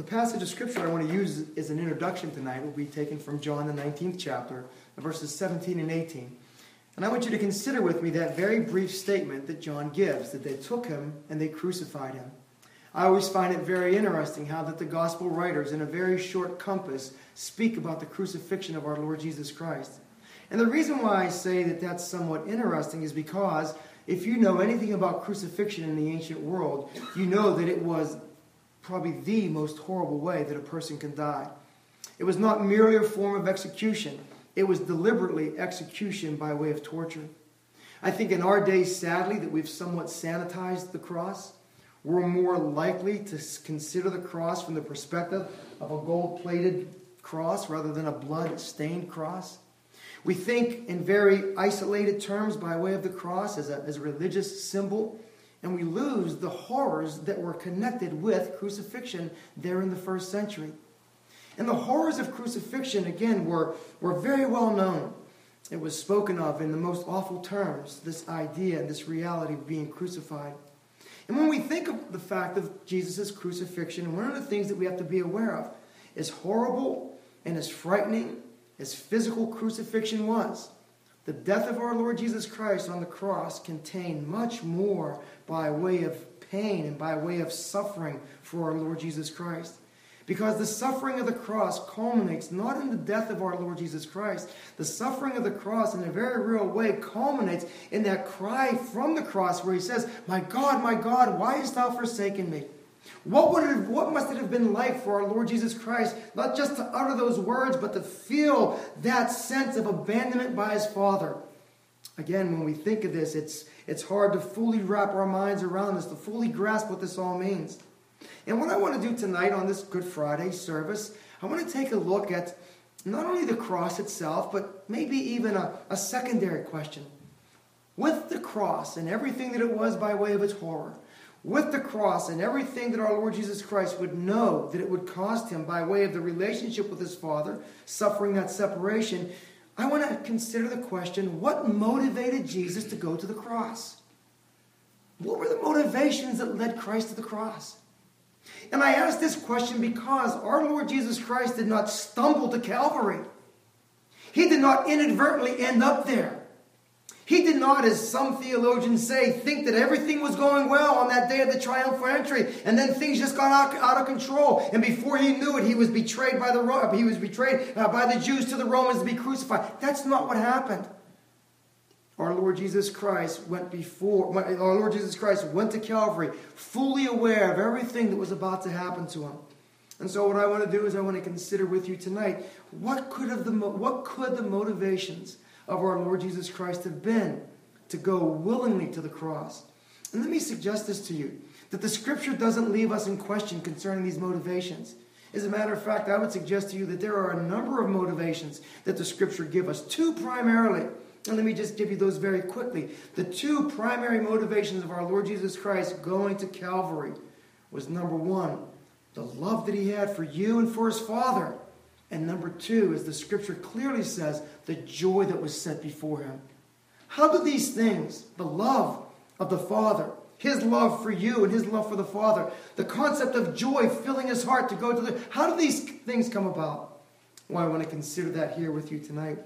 the passage of scripture I want to use as an introduction tonight will be taken from John, the 19th chapter, verses 17 and 18. And I want you to consider with me that very brief statement that John gives that they took him and they crucified him. I always find it very interesting how that the gospel writers, in a very short compass, speak about the crucifixion of our Lord Jesus Christ. And the reason why I say that that's somewhat interesting is because if you know anything about crucifixion in the ancient world, you know that it was probably the most horrible way that a person can die. It was not merely a form of execution, it was deliberately execution by way of torture. I think in our days, sadly, that we've somewhat sanitized the cross. We're more likely to consider the cross from the perspective of a gold plated cross rather than a blood stained cross. We think in very isolated terms by way of the cross as a, as a religious symbol, and we lose the horrors that were connected with crucifixion there in the first century. And the horrors of crucifixion, again, were, were very well known. It was spoken of in the most awful terms, this idea, and this reality of being crucified. And when we think of the fact of Jesus' crucifixion, one of the things that we have to be aware of is horrible and as frightening as physical crucifixion was. The death of our Lord Jesus Christ on the cross contained much more by way of pain and by way of suffering for our Lord Jesus Christ. Because the suffering of the cross culminates not in the death of our Lord Jesus Christ. The suffering of the cross, in a very real way, culminates in that cry from the cross where he says, My God, my God, why hast thou forsaken me? What, would it what must it have been like for our Lord Jesus Christ, not just to utter those words, but to feel that sense of abandonment by his Father? Again, when we think of this, it's, it's hard to fully wrap our minds around this, to fully grasp what this all means. And what I want to do tonight on this Good Friday service, I want to take a look at not only the cross itself, but maybe even a, a secondary question. With the cross and everything that it was by way of its horror, with the cross and everything that our Lord Jesus Christ would know that it would cost him by way of the relationship with his Father, suffering that separation, I want to consider the question what motivated Jesus to go to the cross? What were the motivations that led Christ to the cross? And I ask this question because our Lord Jesus Christ did not stumble to Calvary. He did not inadvertently end up there. He did not, as some theologians say, think that everything was going well on that day of the triumphal entry, and then things just got out, out of control. And before he knew it, he was betrayed by the he was betrayed uh, by the Jews to the Romans to be crucified. That's not what happened. Our Lord Jesus Christ went before, our Lord Jesus Christ went to Calvary fully aware of everything that was about to happen to him. And so what I want to do is I want to consider with you tonight what could have the what could the motivations of our Lord Jesus Christ have been to go willingly to the cross. And let me suggest this to you that the scripture doesn't leave us in question concerning these motivations. As a matter of fact, I would suggest to you that there are a number of motivations that the scripture give us, two primarily. And let me just give you those very quickly. The two primary motivations of our Lord Jesus Christ going to Calvary was number one, the love that he had for you and for his Father. And number two, as the scripture clearly says, the joy that was set before him. How do these things, the love of the Father, his love for you and his love for the Father, the concept of joy filling his heart to go to the. How do these things come about? Well, I want to consider that here with you tonight.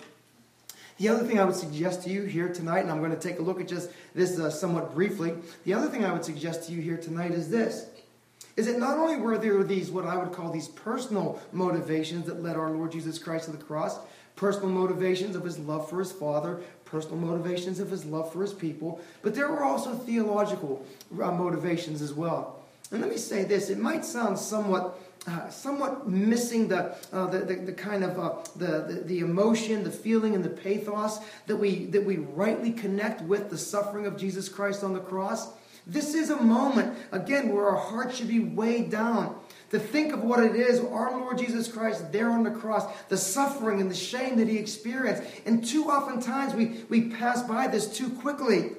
The other thing I would suggest to you here tonight, and I'm going to take a look at just this uh, somewhat briefly. The other thing I would suggest to you here tonight is this is that not only were there these, what I would call these personal motivations that led our Lord Jesus Christ to the cross, personal motivations of his love for his Father, personal motivations of his love for his people, but there were also theological uh, motivations as well. And let me say this it might sound somewhat uh, somewhat missing the, uh, the, the, the, kind of uh, the, the, the, emotion, the feeling, and the pathos that we, that we rightly connect with the suffering of Jesus Christ on the cross. This is a moment, again, where our hearts should be weighed down. To think of what it is, our Lord Jesus Christ there on the cross, the suffering and the shame that he experienced. And too often times we, we pass by this too quickly.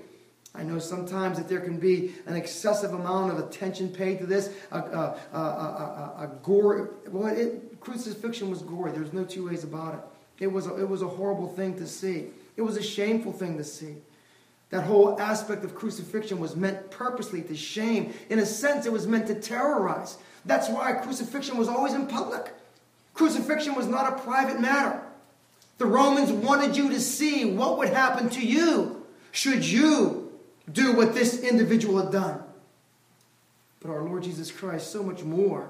I know sometimes that there can be an excessive amount of attention paid to this. A, a, a, a gore, well, it, crucifixion was gory. There's no two ways about it. It was, a, it was a horrible thing to see. It was a shameful thing to see. That whole aspect of crucifixion was meant purposely to shame. In a sense, it was meant to terrorize. That's why crucifixion was always in public. Crucifixion was not a private matter. The Romans wanted you to see what would happen to you should you do what this individual had done. But our Lord Jesus Christ, so much more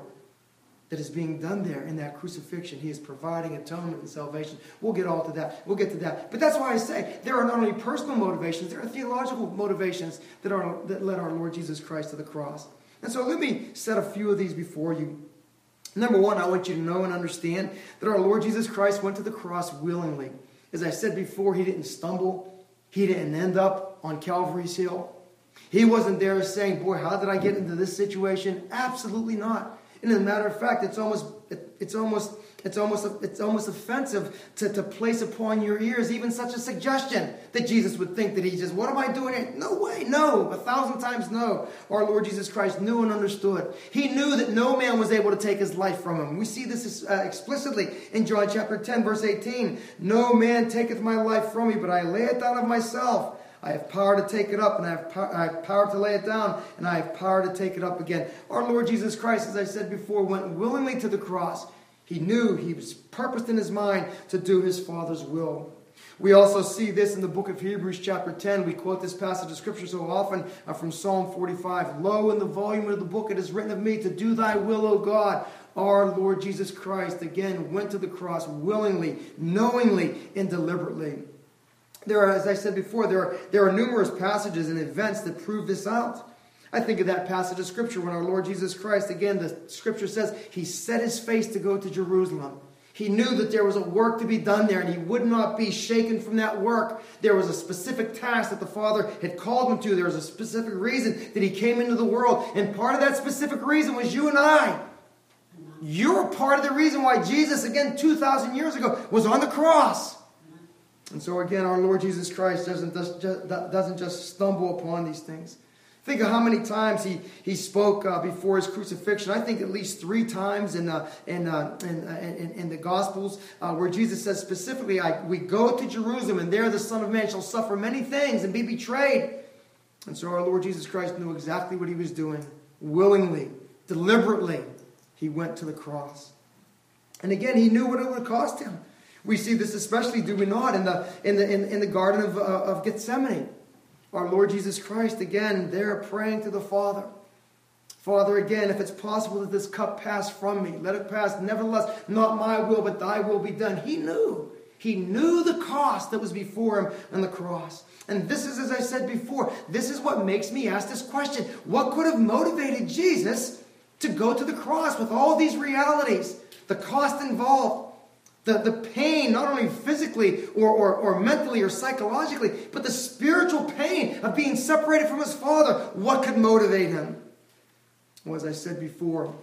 that is being done there in that crucifixion. He is providing atonement and salvation. We'll get all to that. We'll get to that. But that's why I say there are not only personal motivations, there are theological motivations that, are, that led our Lord Jesus Christ to the cross. And so let me set a few of these before you. Number one, I want you to know and understand that our Lord Jesus Christ went to the cross willingly. As I said before, he didn't stumble, he didn't end up on Calvary's Hill. He wasn't there saying, Boy, how did I get into this situation? Absolutely not. And as a matter of fact, it's almost, it's almost, it's almost, it's almost offensive to, to place upon your ears even such a suggestion that Jesus would think that he just, what am I doing here? No way, no, a thousand times no. Our Lord Jesus Christ knew and understood. He knew that no man was able to take his life from him. We see this uh, explicitly in John chapter 10, verse 18. No man taketh my life from me, but I lay it down of myself. I have power to take it up, and I have, power, I have power to lay it down, and I have power to take it up again. Our Lord Jesus Christ, as I said before, went willingly to the cross. He knew he was purposed in his mind to do his Father's will. We also see this in the book of Hebrews, chapter 10. We quote this passage of Scripture so often uh, from Psalm 45. Lo, in the volume of the book it is written of me to do thy will, O God. Our Lord Jesus Christ, again, went to the cross willingly, knowingly, and deliberately. There are, as I said before, there are, there are numerous passages and events that prove this out. I think of that passage of Scripture when our Lord Jesus Christ, again, the Scripture says, he set his face to go to Jerusalem. He knew that there was a work to be done there, and he would not be shaken from that work. There was a specific task that the Father had called him to. There was a specific reason that he came into the world, and part of that specific reason was you and I. You're part of the reason why Jesus, again, 2,000 years ago, was on the cross. And so, again, our Lord Jesus Christ doesn't just, doesn't just stumble upon these things. Think of how many times he, he spoke uh, before his crucifixion. I think at least three times in, uh, in, uh, in, uh, in, in, the Gospels uh, where Jesus says specifically, We go to Jerusalem, and there the Son of Man shall suffer many things and be betrayed. And so our Lord Jesus Christ knew exactly what he was doing. Willingly, deliberately, he went to the cross. And again, he knew what it would cost him. We see this especially, do we not, in the, in the, in, in the Garden of, uh, of Gethsemane. Our Lord Jesus Christ, again, there praying to the Father. Father, again, if it's possible that this cup pass from me, let it pass. Nevertheless, not my will, but thy will be done. He knew. He knew the cost that was before him on the cross. And this is, as I said before, this is what makes me ask this question. What could have motivated Jesus to go to the cross with all these realities? The cost involved, the, the pain, not only physically or, or, or mentally or psychologically, but the spiritual pain of being separated from his father. What could motivate him? Well, as I said before,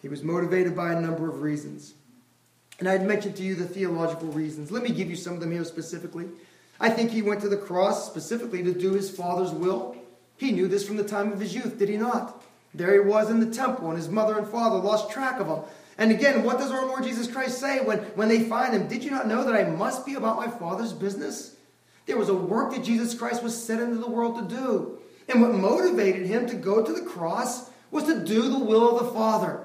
he was motivated by a number of reasons. And I had mentioned to you the theological reasons. Let me give you some of them here specifically. I think he went to the cross specifically to do his father's will. He knew this from the time of his youth, did he not? There he was in the temple, and his mother and father lost track of him. And again, what does our Lord Jesus Christ say when, when they find him? Did you not know that I must be about my Father's business? There was a work that Jesus Christ was sent into the world to do. And what motivated him to go to the cross was to do the will of the Father.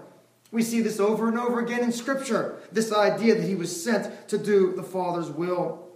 We see this over and over again in Scripture this idea that he was sent to do the Father's will.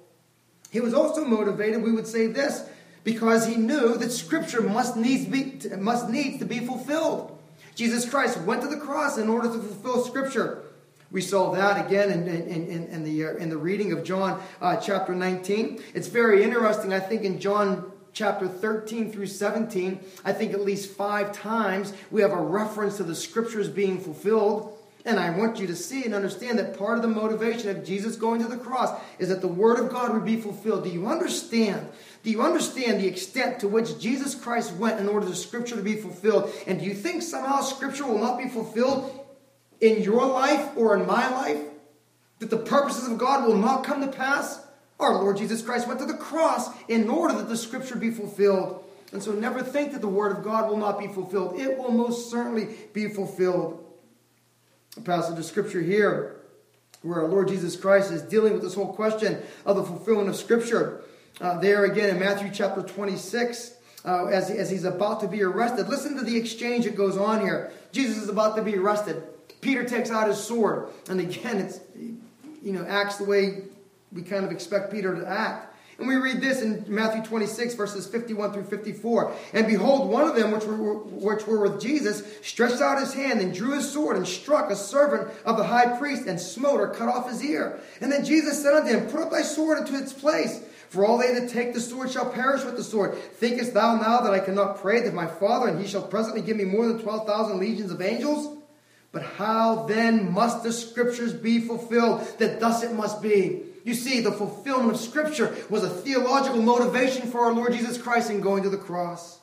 He was also motivated, we would say this, because he knew that Scripture must needs, be, must needs to be fulfilled. Jesus Christ went to the cross in order to fulfill Scripture. We saw that again in, in, in, in the, uh, in the reading of John uh, chapter 19. It's very interesting, I think, in John chapter 13 through 17, I think at least five times we have a reference to the Scriptures being fulfilled. And I want you to see and understand that part of the motivation of Jesus going to the cross is that the Word of God would be fulfilled. Do you understand do you understand the extent to which Jesus Christ went in order for Scripture to be fulfilled? And do you think somehow Scripture will not be fulfilled in your life or in my life? That the purposes of God will not come to pass? Our Lord Jesus Christ went to the cross in order that the Scripture be fulfilled. And so never think that the Word of God will not be fulfilled. It will most certainly be fulfilled. A passage of Scripture here where our Lord Jesus Christ is dealing with this whole question of the fulfillment of Scripture. uh, there again in Matthew chapter 26, uh, as, as he's about to be arrested. Listen to the exchange that goes on here. Jesus is about to be arrested. Peter takes out his sword, and again, it's you know acts the way we kind of expect Peter to act. And we read this in Matthew 26, verses 51 through 54. And behold, one of them, which were, which were with Jesus, stretched out his hand and drew his sword and struck a servant of the high priest and smote or cut off his ear. And then Jesus said unto him, Put up thy sword into its place. For all they that take the sword shall perish with the sword. Thinkest thou now that I cannot pray that my Father, and he shall presently give me more than 12,000 legions of angels? But how then must the scriptures be fulfilled that thus it must be? You see, the fulfillment of Scripture was a theological motivation for our Lord Jesus Christ in going to the cross.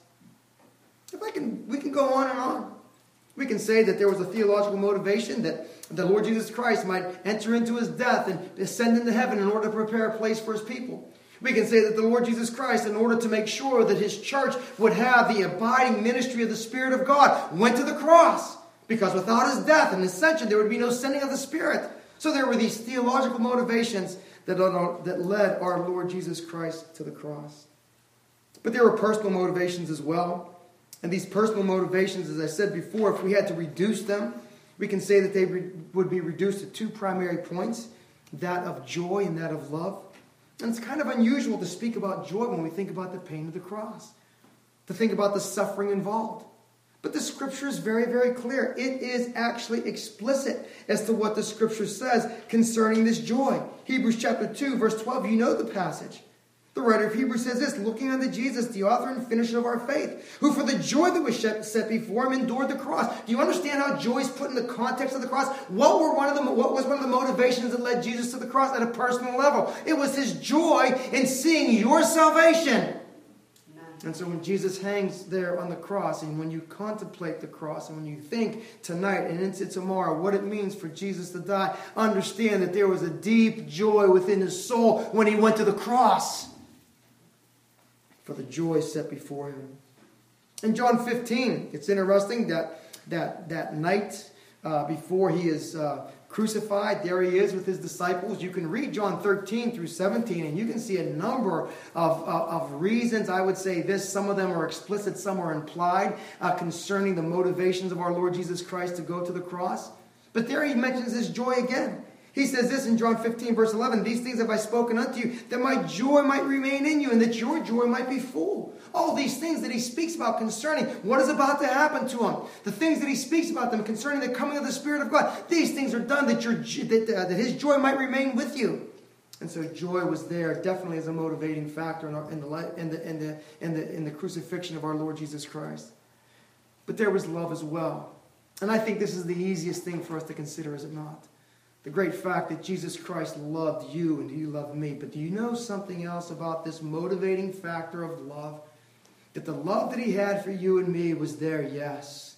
If I can, we can go on and on. We can say that there was a theological motivation that the Lord Jesus Christ might enter into his death and ascend into heaven in order to prepare a place for his people. We can say that the Lord Jesus Christ, in order to make sure that his church would have the abiding ministry of the Spirit of God, went to the cross. Because without his death and ascension, there would be no sending of the Spirit. So there were these theological motivations that, that led our Lord Jesus Christ to the cross. But there were personal motivations as well. And these personal motivations, as I said before, if we had to reduce them, we can say that they re- would be reduced to two primary points that of joy and that of love. And it's kind of unusual to speak about joy when we think about the pain of the cross, to think about the suffering involved. But the scripture is very, very clear. It is actually explicit as to what the scripture says concerning this joy. Hebrews chapter 2, verse 12, you know the passage. The writer of Hebrews says this looking unto Jesus, the author and finisher of our faith, who for the joy that was set before him endured the cross. Do you understand how joy is put in the context of the cross? What were one of the what was one of the motivations that led Jesus to the cross at a personal level? It was his joy in seeing your salvation. And so when Jesus hangs there on the cross, and when you contemplate the cross, and when you think tonight and into tomorrow what it means for Jesus to die, understand that there was a deep joy within his soul when he went to the cross for the joy set before him. In John 15, it's interesting that that, that night uh, before he is uh, crucified. There he is with his disciples. You can read John 13 through 17, and you can see a number of, of, of reasons. I would say this some of them are explicit, some are implied uh, concerning the motivations of our Lord Jesus Christ to go to the cross. But there he mentions his joy again. He says this in John 15, verse 11 These things have I spoken unto you, that my joy might remain in you, and that your joy might be full. All these things that he speaks about concerning what is about to happen to him, the things that he speaks about them concerning the coming of the Spirit of God, these things are done that, your, that, uh, that his joy might remain with you. And so joy was there definitely as a motivating factor in, the, in, the, in, the, in, the, in the crucifixion of our Lord Jesus Christ. But there was love as well. And I think this is the easiest thing for us to consider, is it not? The great fact that Jesus Christ loved you and he loved me. But do you know something else about this motivating factor of love? That the love that he had for you and me was there, yes.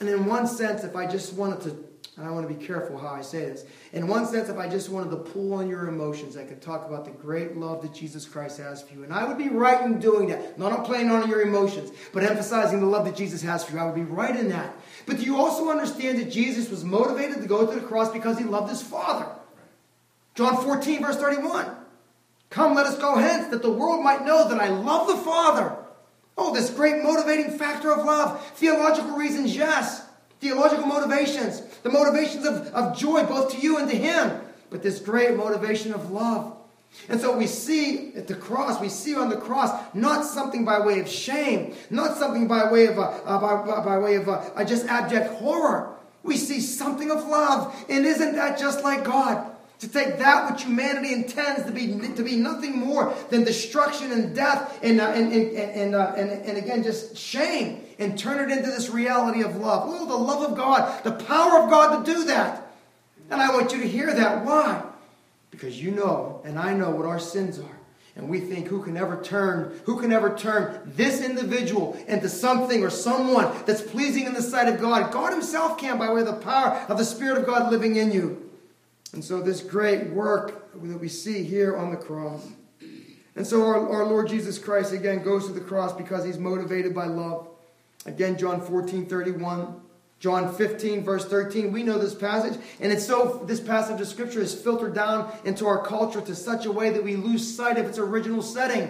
And in one sense, if I just wanted to and I want to be careful how I say this. In one sense, if I just wanted to pull on your emotions, I could talk about the great love that Jesus Christ has for you. And I would be right in doing that. Not on playing on your emotions, but emphasizing the love that Jesus has for you. I would be right in that. But do you also understand that Jesus was motivated to go to the cross because he loved his Father? John 14, verse 31. Come, let us go hence, that the world might know that I love the Father. Oh, this great motivating factor of love. Theological reasons, yes theological motivations, the motivations of, of joy both to you and to him, but this great motivation of love. And so we see at the cross, we see on the cross not something by way of shame, not something by way of, uh, uh, by, by, way of uh, just abject horror. We see something of love. And isn't that just like God? To take that which humanity intends to be, to be nothing more than destruction and death and, uh, and, and, and, uh, and, and again, just shame and turn it into this reality of love. Oh, the love of God, the power of God to do that. And I want you to hear that. Why? Because you know, and I know what our sins are. And we think who can ever turn, who can ever turn this individual into something or someone that's pleasing in the sight of God? God Himself can by way of the power of the Spirit of God living in you. And so this great work that we see here on the cross. And so our, our Lord Jesus Christ again goes to the cross because he's motivated by love. Again, John 14 31. John 15, verse 13, we know this passage, and it's so, this passage of Scripture is filtered down into our culture to such a way that we lose sight of its original setting.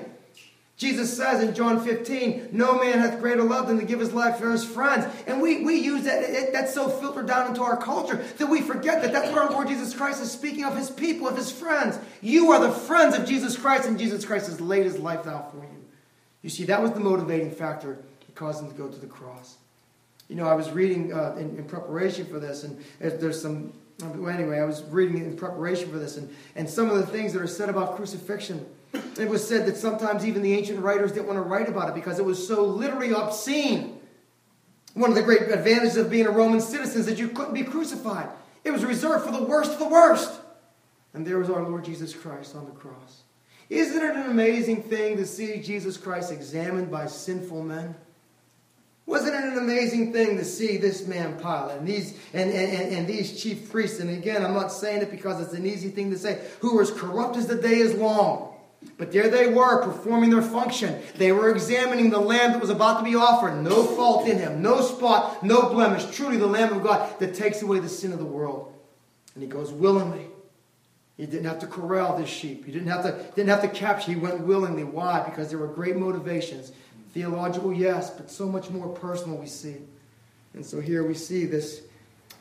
Jesus says in John 15, No man hath greater love than to give his life for his friends. And we, we use that, it, that's so filtered down into our culture that we forget that that's what our Lord Jesus Christ is speaking of his people, of his friends. You are the friends of Jesus Christ, and Jesus Christ has laid his life out for you. You see, that was the motivating factor that caused him to go to the cross. You know, I was reading uh, in, in, preparation for this, and there's some. Well, anyway, I was reading in preparation for this, and, and some of the things that are said about crucifixion. It was said that sometimes even the ancient writers didn't want to write about it because it was so literally obscene. One of the great advantages of being a Roman citizen is that you couldn't be crucified. It was reserved for the worst of the worst. And there was our Lord Jesus Christ on the cross. Isn't it an amazing thing to see Jesus Christ examined by sinful men? Wasn't it an amazing thing to see this man Pilate and these and, and, and, these chief priests? And again, I'm not saying it because it's an easy thing to say, who were as corrupt as the day is long. But there they were performing their function. They were examining the lamb that was about to be offered. No fault in him, no spot, no blemish. Truly the Lamb of God that takes away the sin of the world. And he goes willingly. He didn't have to corral this sheep. He didn't have to, didn't have to capture. He went willingly. Why? Because there were great motivations. Theological, yes, but so much more personal we see. And so here we see this,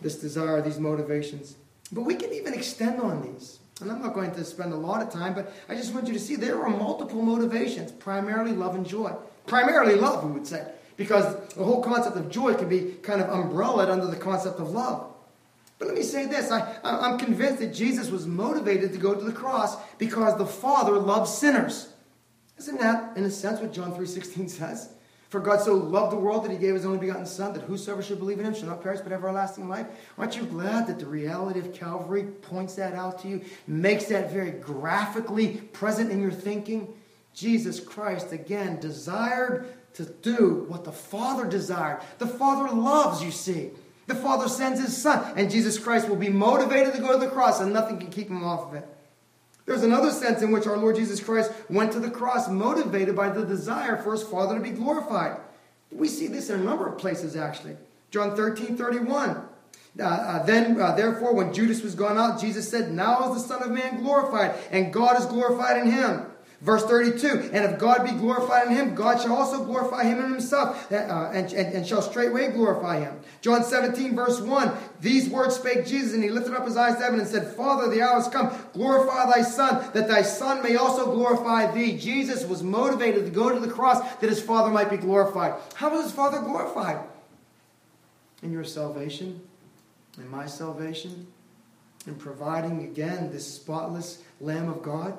this desire, these motivations. But we can even extend on these. And I'm not going to spend a lot of time, but I just want you to see there are multiple motivations, primarily love and joy. Primarily love, we would say, because the whole concept of joy can be kind of umbrellaed under the concept of love. But let me say this I, I'm convinced that Jesus was motivated to go to the cross because the Father loves sinners. Isn't that, in a sense, what John 3.16 says? For God so loved the world that he gave his only begotten Son, that whosoever should believe in him shall not perish but have everlasting life. Aren't you glad that the reality of Calvary points that out to you, makes that very graphically present in your thinking? Jesus Christ, again, desired to do what the Father desired. The Father loves, you see. The Father sends his Son, and Jesus Christ will be motivated to go to the cross, and nothing can keep him off of it. There's another sense in which our Lord Jesus Christ went to the cross motivated by the desire for his Father to be glorified. We see this in a number of places, actually. John 13 31. Uh, uh, then, uh, therefore, when Judas was gone out, Jesus said, Now is the Son of Man glorified, and God is glorified in him. Verse 32 And if God be glorified in him, God shall also glorify him in himself, uh, and, and, and shall straightway glorify him. John 17, verse 1 These words spake Jesus, and he lifted up his eyes to heaven and said, Father, the hour is come. Glorify thy Son, that thy Son may also glorify thee. Jesus was motivated to go to the cross that his Father might be glorified. How was his Father glorified? In your salvation, in my salvation, in providing again this spotless Lamb of God.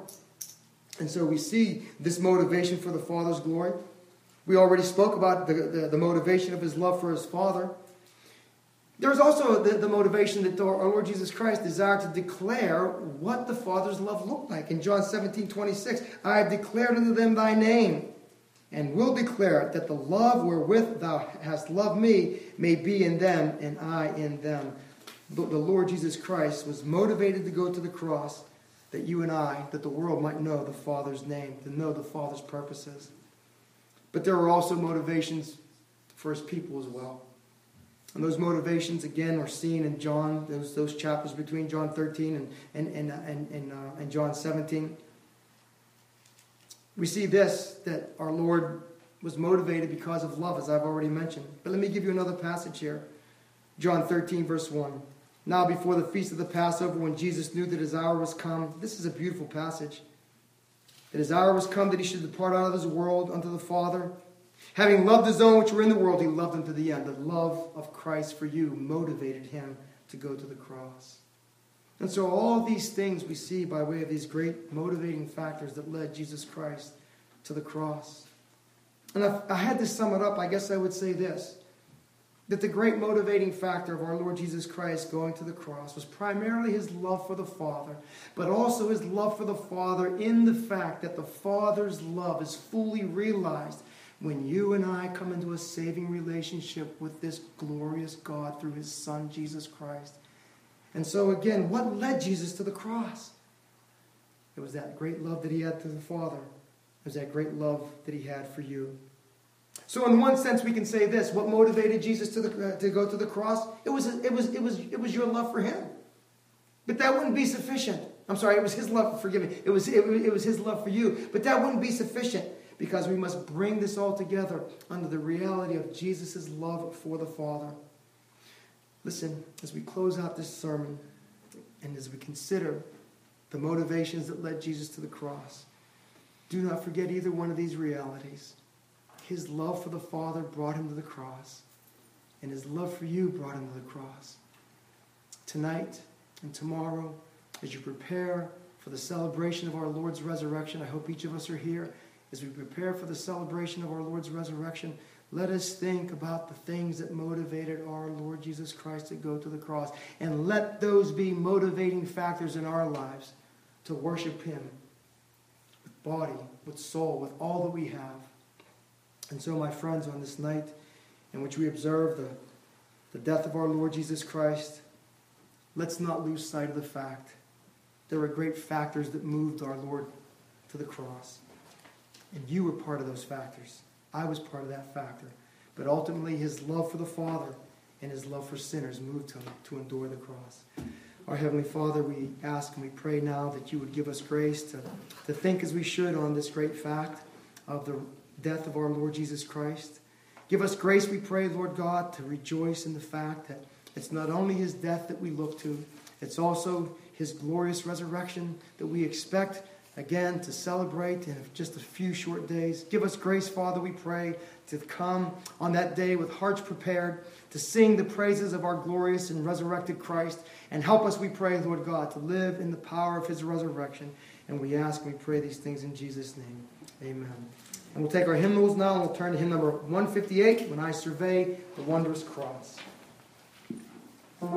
And so we see this motivation for the Father's glory. We already spoke about the, the, the motivation of his love for his Father. There's also the, the motivation that our Lord Jesus Christ desired to declare what the Father's love looked like. In John 17 26, I have declared unto them thy name, and will declare that the love wherewith thou hast loved me may be in them, and I in them. But the Lord Jesus Christ was motivated to go to the cross that you and I, that the world might know the Father's name, to know the Father's purposes. But there are also motivations for his people as well. And those motivations, again, are seen in John, those, those chapters between John 13 and, and, and, uh, and, and, uh, and John 17. We see this, that our Lord was motivated because of love, as I've already mentioned. But let me give you another passage here. John 13, verse 1. Now, before the feast of the Passover, when Jesus knew that his hour was come, this is a beautiful passage. That his hour was come that he should depart out of this world unto the Father. Having loved his own which were in the world, he loved them to the end. The love of Christ for you motivated him to go to the cross. And so, all these things we see by way of these great motivating factors that led Jesus Christ to the cross. And I had to sum it up, I guess I would say this that the great motivating factor of our Lord Jesus Christ going to the cross was primarily his love for the Father, but also his love for the Father in the fact that the Father's love is fully realized when you and I come into a saving relationship with this glorious God through his Son, Jesus Christ. And so, again, what led Jesus to the cross? It was that great love that he had to the Father. It was that great love that he had for you. So, in one sense, we can say this: What motivated Jesus to, the, uh, to go to the cross? It was, it was, it was, it was your love for Him. But that wouldn't be sufficient. I'm sorry, it was His love. Forgive me. It was, it, it was His love for you. But that wouldn't be sufficient because we must bring this all together under the reality of Jesus' love for the Father. Listen, as we close out this sermon and as we consider the motivations that led Jesus to the cross, do not forget either one of these realities. His love for the Father brought him to the cross, and his love for you brought him to the cross. Tonight and tomorrow, as you prepare for the celebration of our Lord's resurrection, I hope each of us are here. As we prepare for the celebration of our Lord's resurrection, let us think about the things that motivated our Lord Jesus Christ to go to the cross. And let those be motivating factors in our lives to worship Him with body, with soul, with all that we have. And so, my friends, on this night in which we observe the, the death of our Lord Jesus Christ, let's not lose sight of the fact there were great factors that moved our Lord to the cross. And you were part of those factors. I was part of that factor. But ultimately, his love for the Father and his love for sinners moved him to endure the cross. Our Heavenly Father, we ask and we pray now that you would give us grace to, to think as we should on this great fact of the death of our Lord Jesus Christ. Give us grace, we pray, Lord God, to rejoice in the fact that it's not only his death that we look to, it's also his glorious resurrection that we expect again to celebrate in just a few short days. Give us grace, Father, we pray, to come on that day with hearts prepared to sing the praises of our glorious and resurrected Christ. And help us, we pray, Lord God, to live in the power of his resurrection. And we ask we pray these things in Jesus' name. Amen. And we'll take our hymnals now and we'll turn to hymn number 158 when I survey the wondrous cross.